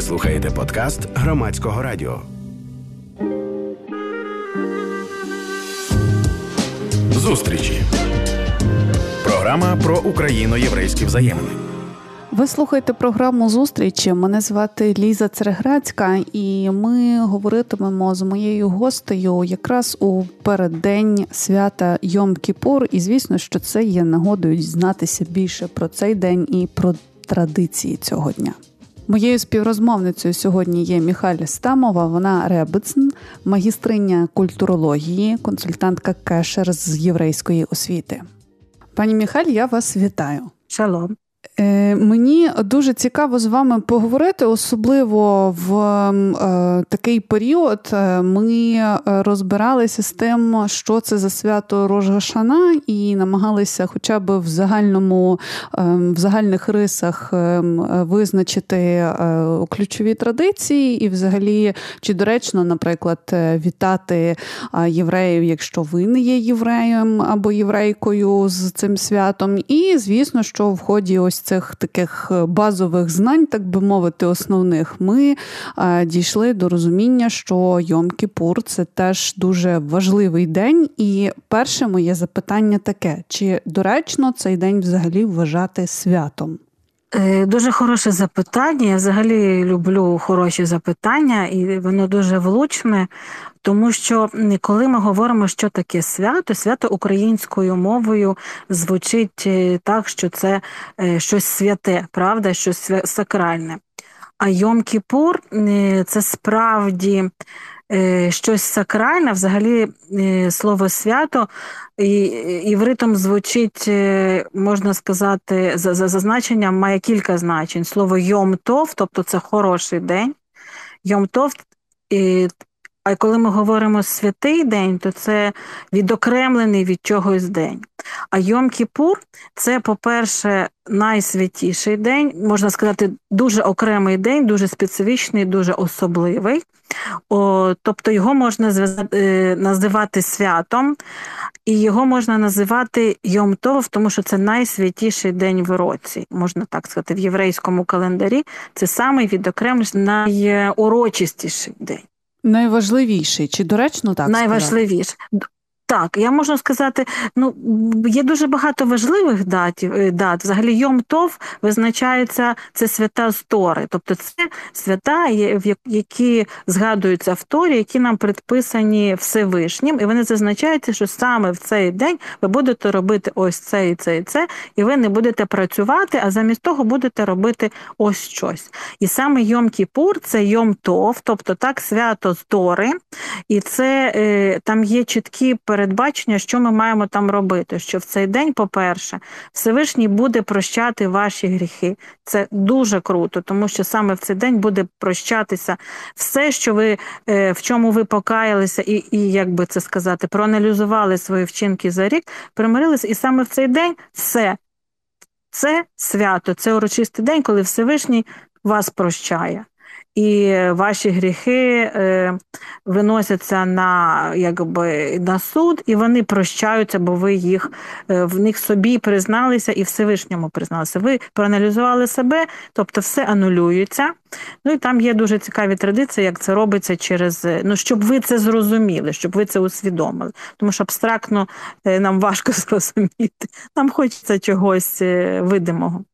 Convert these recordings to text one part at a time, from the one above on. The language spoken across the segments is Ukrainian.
Ви слухаєте подкаст громадського радіо. Зустрічі. Програма про україно-єврейські взаємини. Ви слухаєте програму зустрічі. Мене звати Ліза Цереграцька, і ми говоритимемо з моєю гостею якраз у переддень свята Йом Кіпур. І звісно, що це є нагодою дізнатися більше про цей день і про традиції цього дня. Моєю співрозмовницею сьогодні є Міхаль Стамова. Вона ребецн, магістриня культурології, консультантка кешер з єврейської освіти. Пані Міхаль, я вас вітаю. Шалом. Е, мені дуже цікаво з вами поговорити, особливо в е, такий період. Е, ми розбиралися з тим, що це за свято Рожгашана, і намагалися, хоча б в загальному в загальних рисах визначити ключові традиції, і, взагалі, чи доречно, наприклад, вітати євреїв, якщо ви не є євреєм або єврейкою з цим святом. І звісно, що в ході ось цих таких е, базових знань, так би мовити, основних, ми е, дійшли до розуміння, що Йом-Кіпур – це теж дуже важливий день. І перше моє запитання таке: чи доречно цей день взагалі вважати святом? Е, дуже хороше запитання. Я взагалі люблю хороші запитання, і воно дуже влучне, тому що коли ми говоримо, що таке свято, свято українською мовою звучить е, так, що це е, щось святе, правда, щось сакральне. А Йом-Кіпур це справді Е, щось сакральне, взагалі е, слово свято і вритом звучить, е, можна сказати, за, за значенням має кілька значень. Слово йом-тов, тобто це хороший день. Йом-тов, а коли ми говоримо святий день, то це відокремлений від чогось день. А Йом-Кіпур це, по-перше, найсвятіший день, можна сказати, дуже окремий день, дуже специфічний, дуже особливий. О, Тобто його можна е, називати святом, і його можна називати Йом-Тов, тому що це найсвятіший день в році, можна так сказати, в єврейському календарі. Це самий відокремлений, найурочистіший день. Найважливіший, чи доречно так? Найважливіший. Так, я можу сказати, ну є дуже багато важливих датів е, дат. Взагалі Йом Тов визначається це свята з тобто це свята, які згадуються в Торі, які нам предписані Всевишнім, і вони зазначаються, що саме в цей день ви будете робити ось це і це і це, і ви не будете працювати, а замість того будете робити ось щось. І саме Йом Кіпур це Йом Тов, тобто так свято з і це е, там є чіткі перед передбачення, що ми маємо там робити. Що в цей день, по-перше, Всевишній буде прощати ваші гріхи. Це дуже круто, тому що саме в цей день буде прощатися все, що ви е, в чому ви покаялися, і, і як би це сказати, проаналізували свої вчинки за рік, примирилися, і саме в цей день все. Це свято, це урочистий день, коли Всевишній вас прощає і ваші гріхи е, виносяться на якби на суд, і вони прощаються, бо ви їх е, в них собі призналися і Всевишньому призналися. Ви проаналізували себе, тобто все анулюється. Ну і там є дуже цікаві традиції, як це робиться через ну, щоб ви це зрозуміли, щоб ви це усвідомили. Тому що абстрактно е, нам важко зрозуміти. Нам хочеться чогось видимого.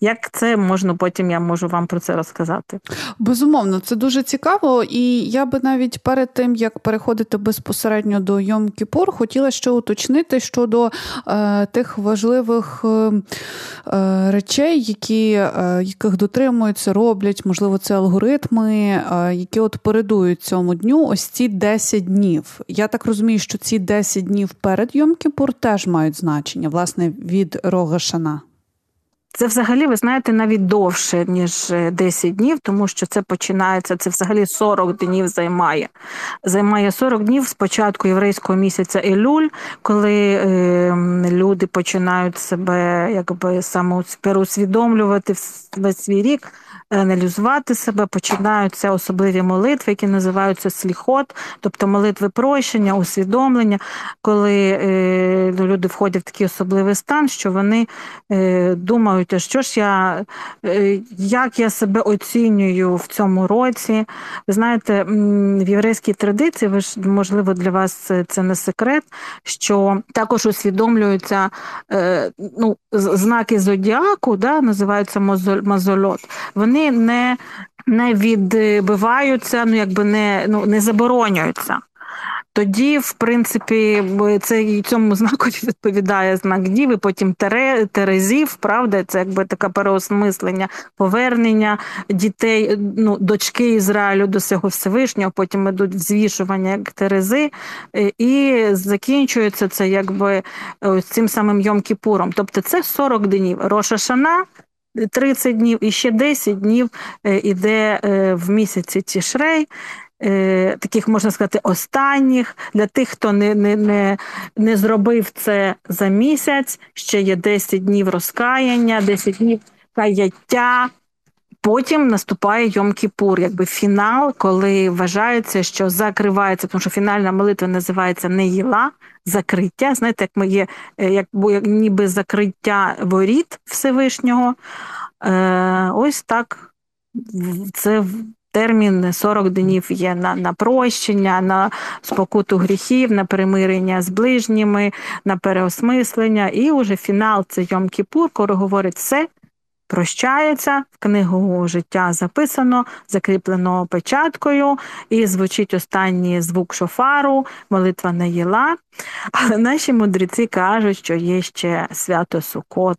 Як це можна потім я можу вам про це розказати? Безумовно, це дуже цікаво, і я би навіть перед тим як переходити безпосередньо до Йом Кіпур, хотіла ще уточнити щодо е, тих важливих е, е, речей, які, е, яких дотримуються, роблять, можливо, це алгоритми, е, які от передують цьому дню. Ось ці 10 днів. Я так розумію, що ці 10 днів перед Йом Кіпур теж мають значення, власне, від Рога Шана. Це взагалі, ви знаєте, навіть довше, ніж 10 е, днів, тому що це починається, це взагалі 40 днів займає. Займає 40 днів з початку єврейського місяця Елюль, коли е, люди починають себе якби самоусвідомлювати весь свій рік. Аналізувати себе, починаються особливі молитви, які називаються сліхот, тобто молитви прощення, усвідомлення, коли е, люди входять в такий особливий стан, що вони е, думають, а що ж я, е, як я себе оцінюю в цьому році. Ви знаєте, в єврейській традиції, ви ж можливо для вас це не секрет, що також усвідомлюються ну, знаки зодіаку, да, називаються мазольот. Вони не не відбиваються, ну якби не ну не заборонюються. Тоді, в принципі, це цьому знаку відповідає знак Діви, потім тере, Терезів, правда, це якби таке переосмислення, повернення дітей, ну, дочки Ізраїлю до свого Всевишнього, потім ідуть взвішування як Терези, е, і закінчується це якби ось цим самим Йом-Кіпуром. Тобто це 40 днів. Роша 30 днів і ще 10 днів е, іде е, в місяці Тішрей. Е, таких можна сказати останніх для тих, хто не не, не, не зробив це за місяць. Ще є 10 днів розкаяння, 10 днів каяття. Потім наступає Йом-Кіпур, якби фінал, коли вважається, що закривається, тому що фінальна молитва називається не їла, закриття. Знаєте, як ми є, е, як, ніби закриття воріт Всевишнього. Е, Ось так це термін 40 днів є на на прощення, на спокуту гріхів, на примирення з ближніми, на переосмислення. І уже фінал це Йом Кіпур, коли говорить все. Прощається в книгу життя записано, закріплено печаткою, і звучить останній звук шофару, молитва не їла. Але наші мудреці кажуть, що є ще свято Сукот.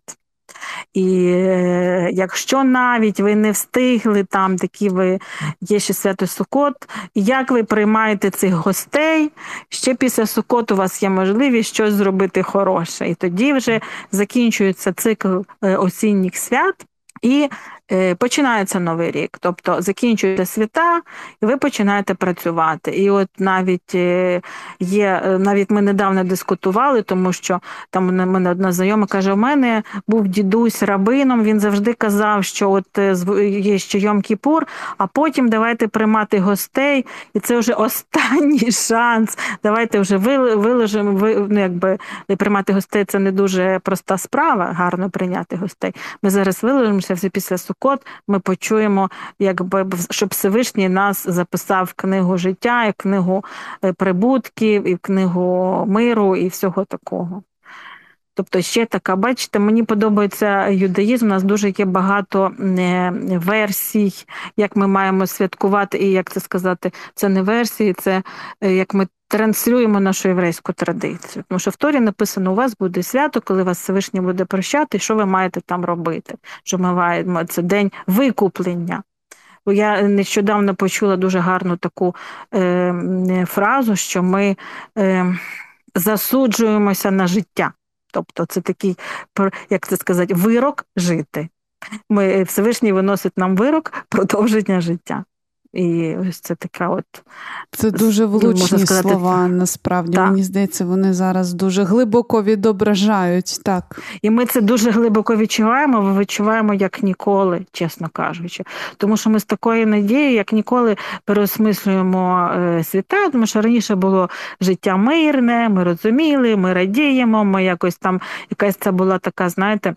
І е, якщо навіть ви не встигли там такі ви є ще свято Сукот, як ви приймаєте цих гостей, ще після Сукот у вас є можливість щось зробити хороше. І тоді вже закінчується цикл е, осінніх свят. І починається новий рік, тобто закінчуєте свята, і ви починаєте працювати. І от навіть е, є, е, навіть ми недавно дискутували, тому що там мене одна знайома каже: у мене був дідусь рабином. Він завжди казав, що от є ще Йом Кіпур, а потім давайте приймати гостей, і це вже останній шанс. Давайте вже виложимо, ви, ну, якби приймати гостей це не дуже проста справа, гарно прийняти гостей. Ми зараз виложимося все після Сукот, ми почуємо, якби щоб Всевишній нас записав в книгу життя, і в книгу е, прибутків, і в книгу миру, і всього такого. Тобто ще така, бачите, мені подобається юдаїзм. У нас дуже є багато е, версій, як ми маємо святкувати, і як це сказати, це не версії, це е, як ми транслюємо нашу єврейську традицію. Тому що в Торі написано: у вас буде свято, коли вас Всевишній буде прощати, що ви маєте там робити? Що ми маємо це день викуплення. Я нещодавно почула дуже гарну таку е, фразу, що ми е, засуджуємося на життя. Тобто це такий, як це сказати, вирок жити. Ми Всевишній виносить нам вирок продовження життя. І ось це така от. Це дуже влучні сказати, слова, насправді. Так. Мені здається, вони зараз дуже глибоко відображають. так. І ми це дуже глибоко відчуваємо, ми відчуваємо як ніколи, чесно кажучи. Тому що ми з такою надією, як ніколи, переосмислюємо е, світа, тому що раніше було життя мирне, ми розуміли, ми радіємо, ми якось там якась це була така, знаєте.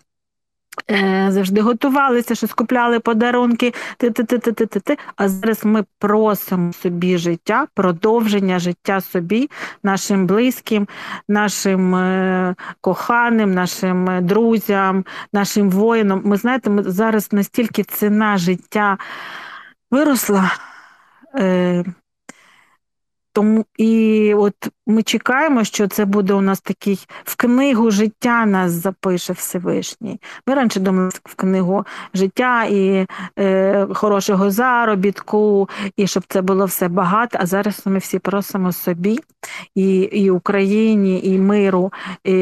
Е, завжди готувалися, що скупляли подарунки, ти-ти-ти-ти-ти-ти. А зараз ми просимо собі життя, продовження життя собі, нашим близьким, нашим е, коханим, нашим е, друзям, нашим воїнам. Ми знаєте, ми зараз настільки ціна життя виросла. Тому і от ми чекаємо, що це буде у нас такий в книгу життя нас запише Всевишній. Ми раніше думали в книгу життя і е, хорошого заробітку, і щоб це було все багато. А зараз ми всі просимо собі і і Україні, і миру, і,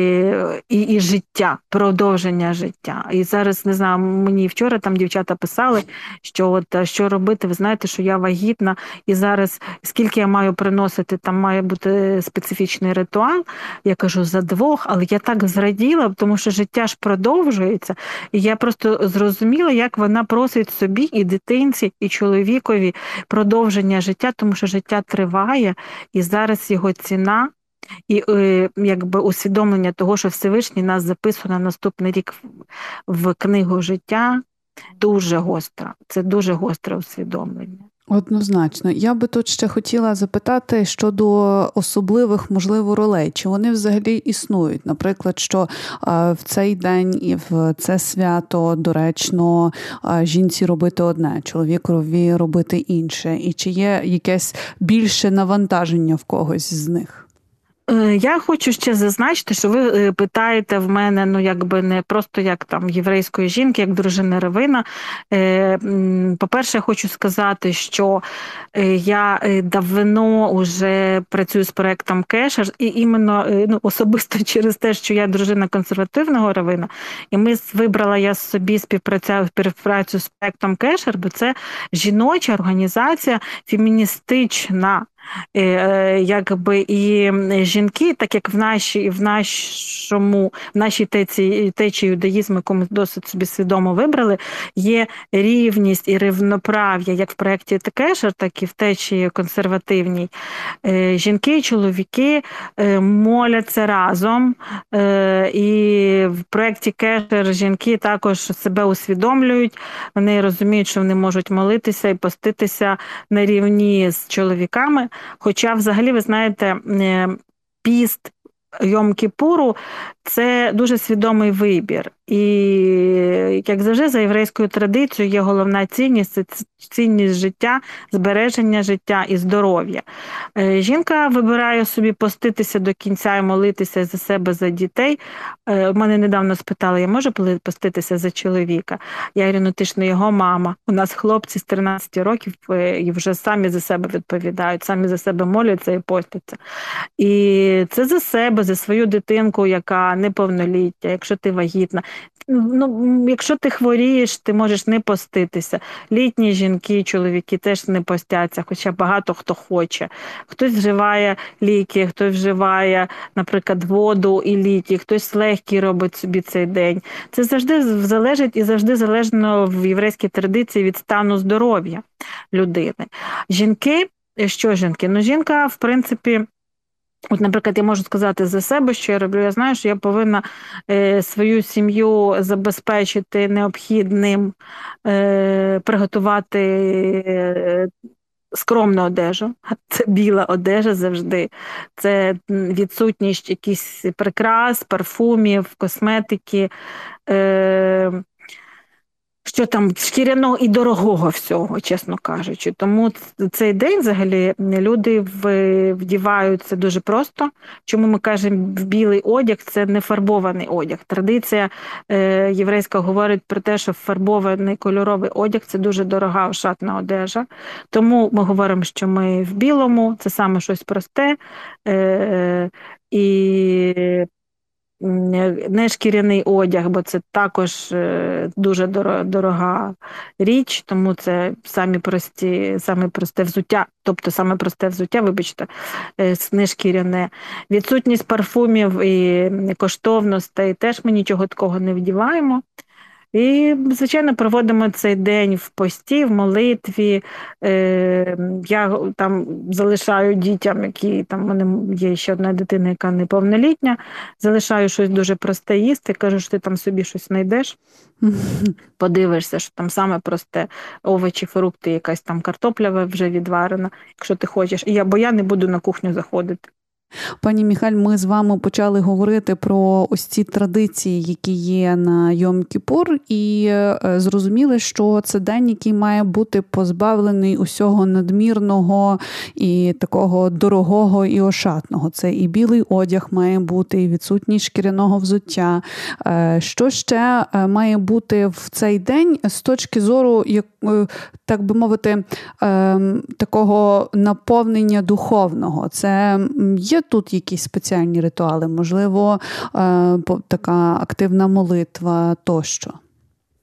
і, і життя, продовження життя. І зараз не знаю, мені вчора там дівчата писали, що от що робити. Ви знаєте, що я вагітна, і зараз скільки я маю приносити приносити, там має бути специфічний ритуал. Я кажу за двох, але я так зраділа, тому що життя ж продовжується. І я просто зрозуміла, як вона просить собі і дитинці, і чоловікові продовження життя, тому що життя триває, і зараз його ціна. І е, якби усвідомлення того, що Всевишній нас записує на наступний рік в книгу життя, дуже гостра. Це дуже гостре усвідомлення. Однозначно, я би тут ще хотіла запитати щодо особливих, можливо, ролей, чи вони взагалі існують. Наприклад, що в цей день і в це свято доречно жінці робити одне, чоловікові робити інше, і чи є якесь більше навантаження в когось з них? Е, я хочу ще зазначити, що ви е, питаєте в мене, ну якби не просто як там єврейської жінки, як дружини Равина. Е, по-перше, я хочу сказати, що я давно вже працюю з проектом Кешер, і іменно ну, особисто через те, що я дружина консервативного Равина, і ми вибрала я собі співпрацю з проектом Кешер, бо це жіноча організація феміністична. Е, якби і жінки, так як в нашій в нашому в нашій течії течії юдаїзму, яку ми досить собі свідомо вибрали, є рівність і рівноправ'я, як в проєкті Текешер, так і в течії консервативній. Е, жінки і чоловіки е, моляться разом, і в проєкті Кешер жінки також себе усвідомлюють, вони розуміють, що вони можуть молитися і поститися на рівні з чоловіками. Хоча, взагалі, ви знаєте, е, піст Йом-Кіпуру це дуже свідомий вибір. І, як завжди, за єврейською традицією є головна цінність це цінність життя, збереження життя і здоров'я. Е, жінка вибирає собі поститися до кінця і молитися за себе, за дітей. У е, мене недавно спитали, я можу поститися за чоловіка? Я говорю, ну ти ж не його мама. У нас хлопці з 13 років е, і вже самі за себе відповідають, самі за себе моляться і постяться. І це за себе, за свою дитинку, яка неповноліття, якщо ти вагітна. Ну, Якщо ти хворієш, ти можеш не поститися. Літні жінки, чоловіки теж не постяться, хоча багато хто хоче. Хтось вживає ліки, хтось вживає, наприклад, воду і ліки, хтось легкий робить собі цей день. Це завжди залежить і завжди залежно в єврейській традиції від стану здоров'я людини. Жінки, що жінки? Ну, жінка, в принципі. От, наприклад, я можу сказати за себе, що я роблю. Я знаю, що я повинна е, свою сім'ю забезпечити необхідним, е, приготувати е, скромну одежу. Це біла одежа завжди. Це відсутність якихось прикрас, парфумів, косметики. Е, що там шкіряного і дорогого всього, чесно кажучи. Тому цей день взагалі люди вдіваються дуже просто. Чому ми кажемо в білий одяг це не фарбований одяг. Традиція е, єврейська говорить про те, що фарбований кольоровий одяг це дуже дорога ошатна одежа. Тому ми говоримо, що ми в білому, це саме щось просте. Е, і не шкіряний одяг, бо це також е, дуже дорога річ, тому це самі прості, саме просте взуття, тобто саме просте взуття, вибачте, нешкіряне не шкіряне. Відсутність парфумів і коштовностей теж ми нічого такого не вдіваємо. І, звичайно, проводимо цей день в пості, в молитві. Е, Я там залишаю дітям, які там мене є ще одна дитина, яка неповнолітня, залишаю щось дуже просте їсти. Кажу, що ти там собі щось знайдеш. Подивишся, що там саме просте овочі, фрукти, якась там картопля вже відварена, якщо ти хочеш. І я, Бо я не буду на кухню заходити. Пані Міхаль, ми з вами почали говорити про ось ці традиції, які є на Йом Кіпур, і е, зрозуміли, що це день, який має бути позбавлений усього надмірного і такого дорогого і ошатного. Це і білий одяг має бути, і відсутність шкіряного взуття. Е, що ще е, має бути в цей день з точки зору, так би мовити, такого наповнення духовного? Це є тут якісь спеціальні ритуали, можливо, е, така активна молитва тощо.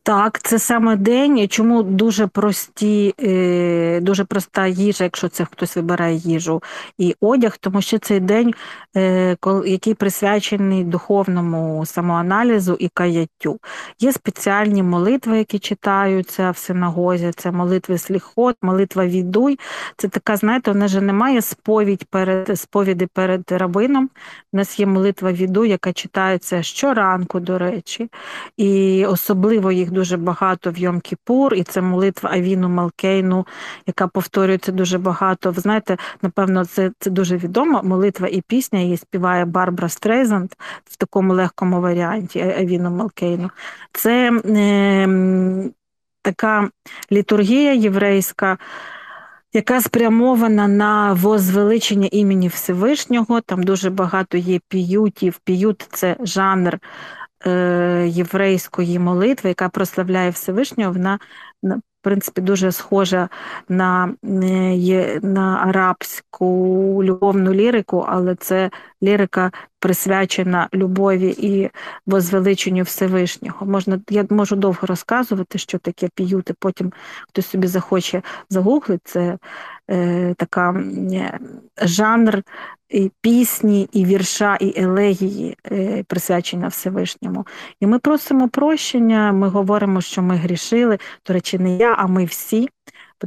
Так, це саме день, чому дуже прості, е, дуже проста їжа, якщо це хтось вибирає їжу і одяг, тому що цей день, е, який присвячений духовному самоаналізу і каяттю. Є спеціальні молитви, які читаються в синагозі. Це молитви сліхот, молитва відуй. Це така, знаєте, вона ж немає сповідь перед сповіді перед рабином. У нас є молитва відуй, яка читається щоранку, до речі, і особливо їх дуже багато в Йом-Кіпур, і це молитва Авіну Малкейну, яка повторюється дуже багато. Ви знаєте, напевно, це це дуже відомо. Молитва і пісня її співає Барбара Стрейзанд в такому легкому варіанті Авіну Малкейну. Це е, така літургія єврейська. Яка спрямована на возвеличення імені Всевишнього, там дуже багато є піютів. Піют це жанр Е, єврейської молитви, яка прославляє Всевишнього, вона в принципі дуже схожа на е, на арабську любовну лірику, але це лірика присвячена любові і возвеличенню Всевишнього. Можна, Я можу довго розказувати, що таке п'юти, потім хтось собі захоче загуглити, це е, така е, жанр і пісні, і вірша, і елегії е, присвячення Всевишньому. І ми просимо прощення, ми говоримо, що ми грішили, до речі, не я, а ми всі.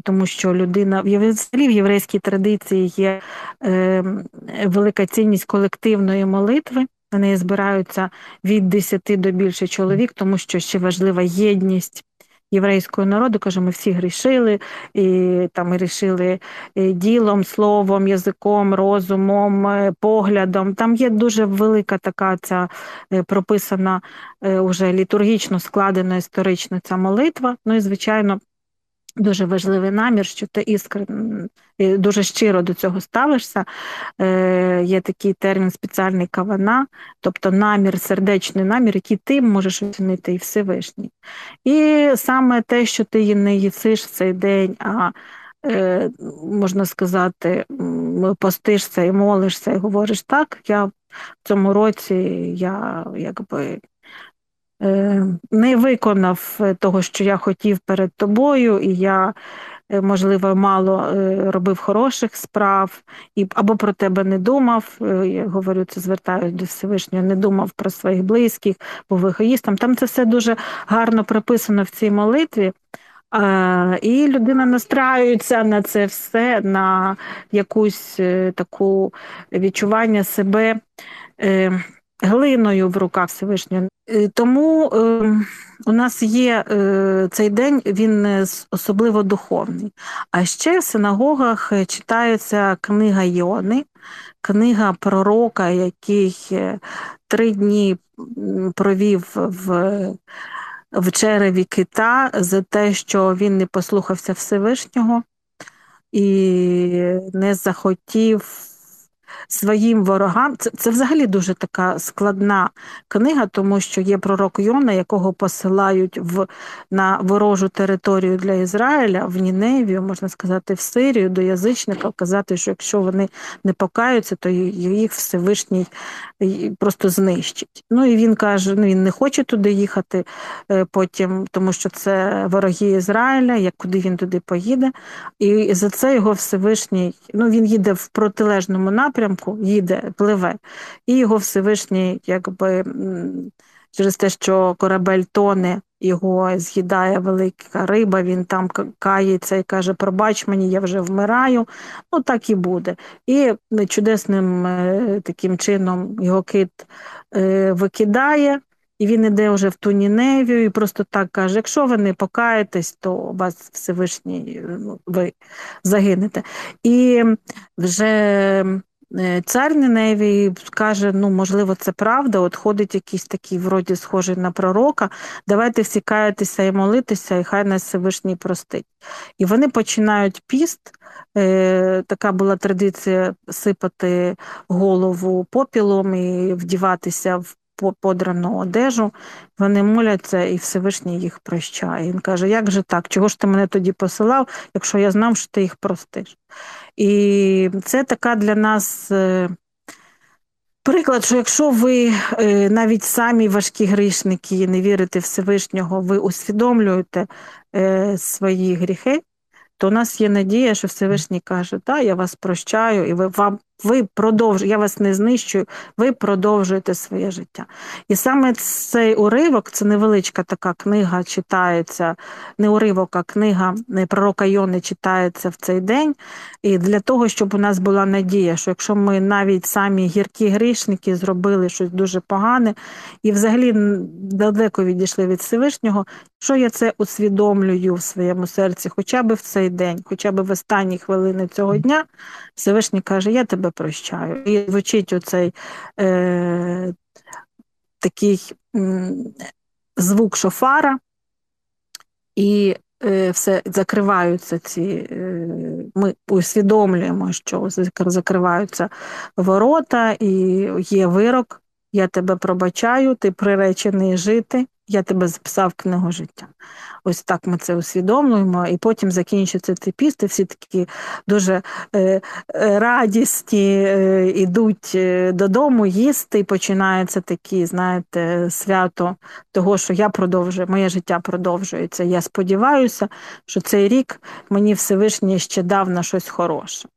Тому що людина взагалі в єврейській традиції є е, велика цінність колективної молитви. Вони збираються від 10 до більше чоловік, тому що ще важлива єдність єврейського народу, каже, ми всі грішили, і там ми рішили е, ділом, словом, язиком, розумом, е, поглядом. Там є дуже велика така ця е, прописана уже літургічно складена історична ця молитва. Ну і звичайно. Дуже важливий намір, що ти іскр дуже щиро до цього ставишся. Е, Є такий термін спеціальний кавана, тобто намір, сердечний намір, який ти можеш оцінити і Всевишній. І саме те, що ти не їсиш в цей день, а е, можна сказати, постишся і молишся, і говориш так, я в цьому році я якби. Е, не виконав того, що я хотів перед тобою, і я, е, можливо, мало е, робив хороших справ, або про тебе не думав. Я говорю, це звертаюся до Всевишнього, не думав про своїх близьких, був егоїстом. Там це все дуже гарно прописано в цій молитві. І людина настраюється на це все, на якусь таку відчування себе глиною в руках Всевишнього. Е, тому е, у нас є е, цей день, він особливо духовний. А ще в синагогах читається книга Йони, книга пророка, який три дні провів в в череві кита за те, що він не послухався Всевишнього і не захотів своїм ворогам. Це це взагалі дуже така складна книга, тому що є пророк Йона, якого посилають в на ворожу територію для Ізраїля, в Ніневію, можна сказати, в Сирію до язичника, казати, що якщо вони не покаються, то їх Всевишній просто знищить. Ну і він каже: ну він не хоче туди їхати е, потім, тому що це вороги Ізраїля, як куди він туди поїде. І за це його Всевишній, ну він їде в протилежному напрямку, їде, пливе, і його Всевишній, якби через те, що корабель тоне. Його з'їдає велика риба, він там кається і каже: Пробач мені, я вже вмираю. Ну так і буде. І чудесним е, таким чином його кит е, викидає, і він іде вже в ту Ніневію і просто так каже: якщо ви не покаєтесь, то вас Всевишній ну, ви загинете. І вже цар Ниневії каже, ну, можливо, це правда, от ходить якийсь такий, вроді, схожий на пророка, давайте всі каятися і молитися, і хай нас Всевишній простить. І вони починають піст. Е, Така була традиція сипати голову попілом і вдіватися в подрану одежу. Вони моляться, і Всевишній їх прощає. Він каже: Як же так? Чого ж ти мене тоді посилав, якщо я знав, що ти їх простиш? І це така для нас. Е, Приклад, що якщо ви е, навіть самі важкі грішники не вірите Всевишнього, ви усвідомлюєте е, свої гріхи, то у нас є надія, що Всевишній каже, так, я вас прощаю, і ви вам ви продовжуєте, я вас не знищую, ви продовжуєте своє життя. І саме цей уривок, це невеличка така книга, читається, не уривок, а книга пророка Йони читається в цей день. І для того, щоб у нас була надія, що якщо ми навіть самі гіркі грішники зробили щось дуже погане, і взагалі далеко відійшли від Всевишнього, що я це усвідомлюю в своєму серці, хоча б в цей день, хоча б в останні хвилини цього дня, Всевишній каже, я тебе прощаю. І звучить оцей е, такий м, звук шофара, і е, все закриваються ці, е, ми усвідомлюємо, що закриваються ворота, і є вирок. Я тебе пробачаю, ти приречений жити, я тебе записав книгу життя. Ось так ми це усвідомлюємо, і потім закінчується цей піст, і всі такі дуже е, е радісні, е, ідуть е, додому їсти, і починається такі, знаєте, свято того, що я продовжую, моє життя продовжується. Я сподіваюся, що цей рік мені Всевишній ще дав на щось хороше.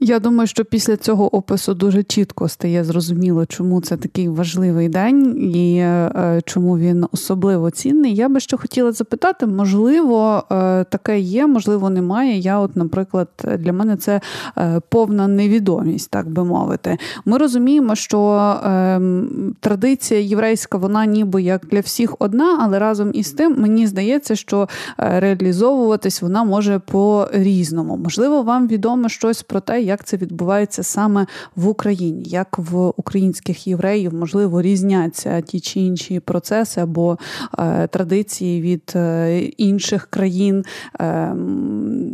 Я думаю, що після цього опису дуже чітко стає зрозуміло, чому це такий важливий день і е, чому він особливо цінний. Я би ще хотіла запитати, можливо, е, таке є, можливо, немає. Я, от, наприклад, для мене це е, повна невідомість, так би мовити. Ми розуміємо, що ем, традиція єврейська, вона ніби як для всіх одна, але разом із тим мені здається, що реалізовуватись вона може по різному. Можливо, вам відомо щось про про те, як це відбувається саме в Україні, як в українських євреїв можливо різняться ті чи інші процеси або е, традиції від е, інших країн. Е,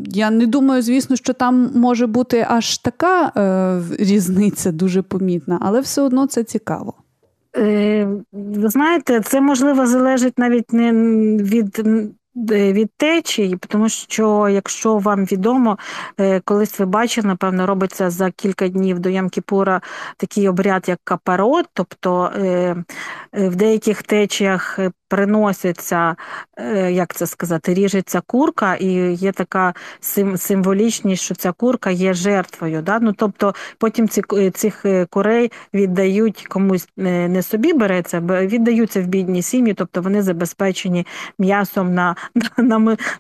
я не думаю, звісно, що там може бути аж така е, різниця дуже помітна, але все одно це цікаво. Ви знаєте, це можливо залежить навіть не від від течії, тому що, якщо вам відомо, е, колись ви бачили, напевно, робиться за кілька днів до Ямкіпура такий обряд, як капарот, тобто е, е, в деяких течіях приноситься, як це сказати, ріжеться курка, і є така символічність, що ця курка є жертвою. Да? Ну, Тобто потім ці, цих курей віддають комусь не собі береться, віддаються в бідні сім'ї, тобто вони забезпечені м'ясом на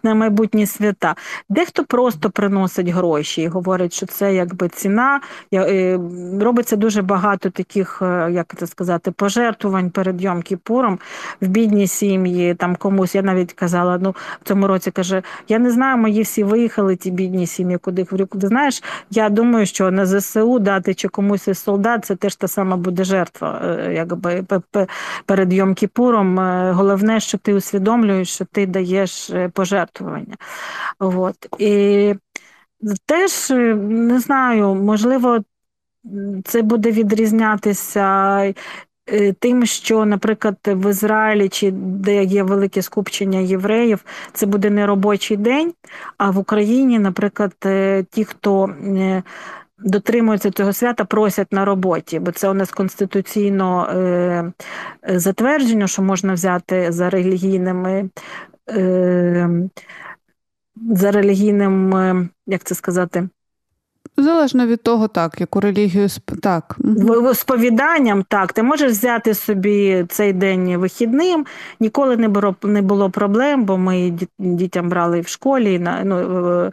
на майбутні свята. Дехто просто приносить гроші і говорить, що це якби ціна. Е, робиться дуже багато таких, е, як це сказати, пожертвувань перед Йом Кіпуром в бідній сім'ї, там комусь. Я навіть казала, ну в цьому році каже: я не знаю, мої всі виїхали, ті бідні сім'ї, куди Ти знаєш, я думаю, що на ЗСУ дати чи комусь із солдат, це теж та сама буде жертва, е, якби перед Йом Кіпуром. Головне, що ти усвідомлюєш, що ти даєш даєш е, пожертвування. От. І теж е, не знаю, можливо, це буде відрізнятися. Е, тим, що, наприклад, в Ізраїлі чи де є велике скупчення євреїв, це буде не робочий день. А в Україні, наприклад, ті, хто дотримуються цього свята, просять на роботі, бо це у нас конституційно затверджено, що можна взяти за релігійними за релігійним, е, як це сказати, Залежно від того, так, яку релігію так. сповіданням, так, ти можеш взяти собі цей день вихідним. Ніколи не було не було проблем, бо ми дітям брали в школі. Ну,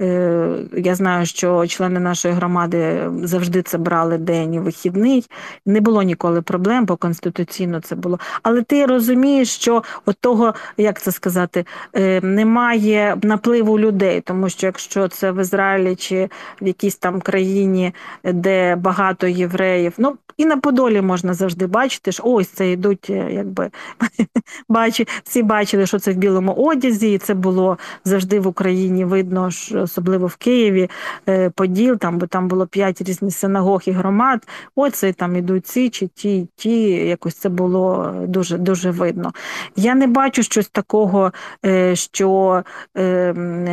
е, Я знаю, що члени нашої громади завжди це брали день вихідний. Не було ніколи проблем, бо конституційно це було. Але ти розумієш, що от того, як це сказати, е, немає напливу людей, тому що якщо це в Ізраїлі чи в якійсь там країні, де багато євреїв. Ну і на Подолі можна завжди бачити, що ось це йдуть, е, якби бачі, всі бачили, що це в білому одязі, і це було завжди в Україні видно, особливо в Києві е, Поділ, там бо там було п'ять різних синагог і громад. Оце там ідуть ці чи ті, ті. Якось це було дуже дуже видно. Я не бачу щось такого, е, що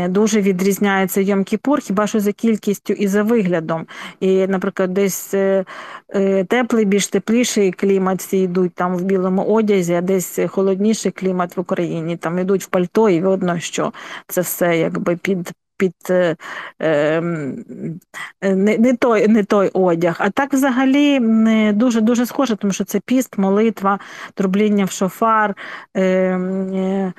дуже відрізняється Йом Кіпур, хіба що за кількістю і за виглядом. І, наприклад, десь е, е, теплий, більш тепліший клімат, всі йдуть там в білому одязі, а десь холодніший клімат в Україні. Там йдуть в пальто, і видно, що це все якби під. Під е, ем, е, не не, той не той одяг. А так взагалі дуже дуже схоже, тому що це піст, молитва, трубління в шофар. Ем, е,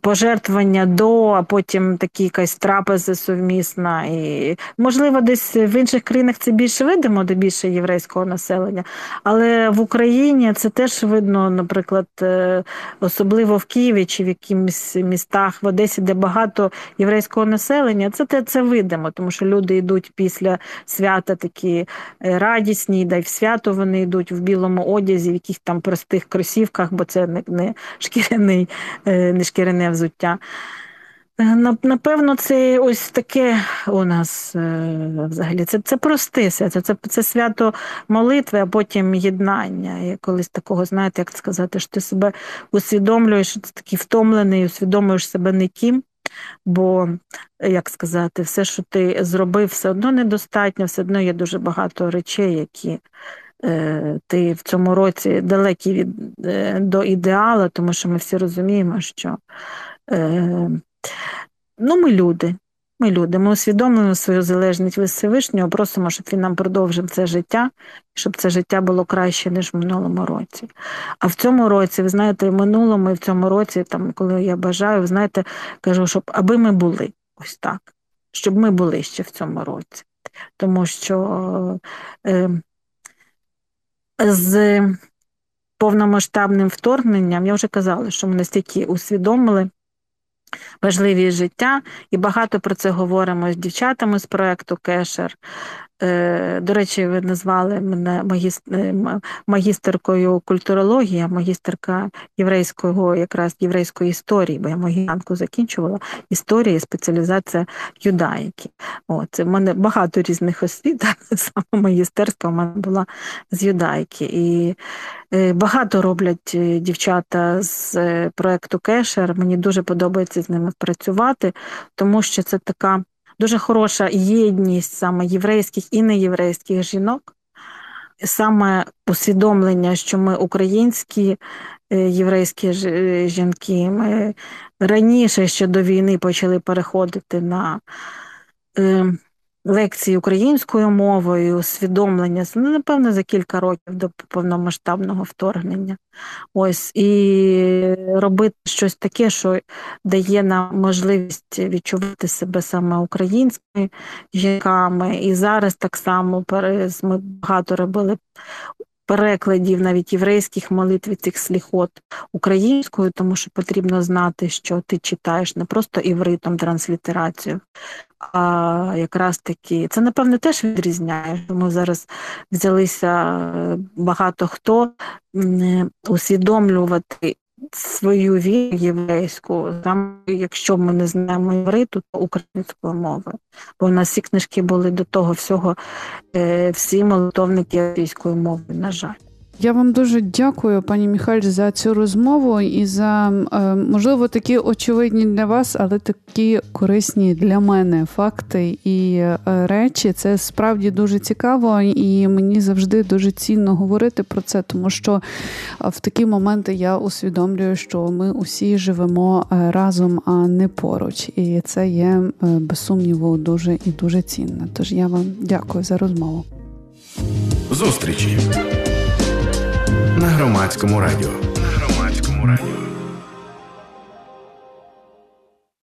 пожертвування до, а потім такі якась трапеза совмісна. І, Можливо, десь в інших країнах це більше видимо, де більше єврейського населення. Але в Україні це теж видно, наприклад, е, особливо в Києві чи в якихось містах в Одесі, де багато єврейського населення. Це це видимо, тому що люди йдуть після свята такі е, радісні, да й в свято вони йдуть в білому одязі, в яких там простих кросівках, бо це не, не шкіряний. Е, нешкіряне взуття. Е, напевно, це ось таке у нас е, взагалі. Це це просте свято, це це свято молитви, а потім єднання. І колись такого, знаєте, як сказати, що ти себе усвідомлюєш, що ти такий втомлений, усвідомлюєш себе не тим. Бо, як сказати, все, що ти зробив, все одно недостатньо, все одно є дуже багато речей, які ти в цьому році далекий від е, до ідеалу, тому що ми всі розуміємо, що е, ну, ми люди. Ми люди, ми усвідомлюємо свою залежність від Всевишнього, просимо, щоб він нам продовжив це життя, щоб це життя було краще, ніж в минулому році. А в цьому році, ви знаєте, в минулому і в цьому році, там, коли я бажаю, ви знаєте, кажу, щоб аби ми були ось так, щоб ми були ще в цьому році. Тому що е, з повномасштабним вторгненням я вже казала, що ми настільки усвідомили важливість життя, і багато про це говоримо з дівчатами з проекту Кешер. Е, до речі, ви назвали мене е, магістеркою культурології, а магістерка єврейського, якраз єврейської історії, бо я магіянку закінчувала історія, спеціалізація юдаїки. О, це в мене багато різних освіт, саме магістерська в мене була з юдаїки. І е, багато роблять дівчата з проекту Кешер. Мені дуже подобається з ними працювати, тому що це така дуже хороша єдність саме єврейських і неєврейських жінок, саме усвідомлення, що ми українські е, єврейські е, жінки, ми раніше ще до війни почали переходити на е, лекції українською мовою, усвідомлення, ну, напевно, за кілька років до повномасштабного вторгнення. Ось і робити щось таке, що дає нам можливість відчувати себе саме українськими жінками. І зараз так само ми багато робили. Перекладів навіть єврейських молитв цих сліхот українською, тому що потрібно знати, що ти читаєш не просто івритом транслітерацію, а якраз таки це, напевне, теж відрізняє. Ми зараз взялися е, багато хто усвідомлювати свою віру єврейську, там, якщо ми не знаємо євриту, то української мови. Бо у нас всі книжки були до того всього, е, всі молитовники російської мови, на жаль. Я вам дуже дякую, пані Міхаль, за цю розмову і за е, можливо такі очевидні для вас, але такі корисні для мене факти і е, речі. Це справді дуже цікаво, і мені завжди дуже цінно говорити про це, тому що в такі моменти я усвідомлюю, що ми усі живемо е, разом, а не поруч. І це є без сумніву дуже і дуже цінно. Тож я вам дякую за розмову. Зустрічі на громадському радіо. На громадському радіо.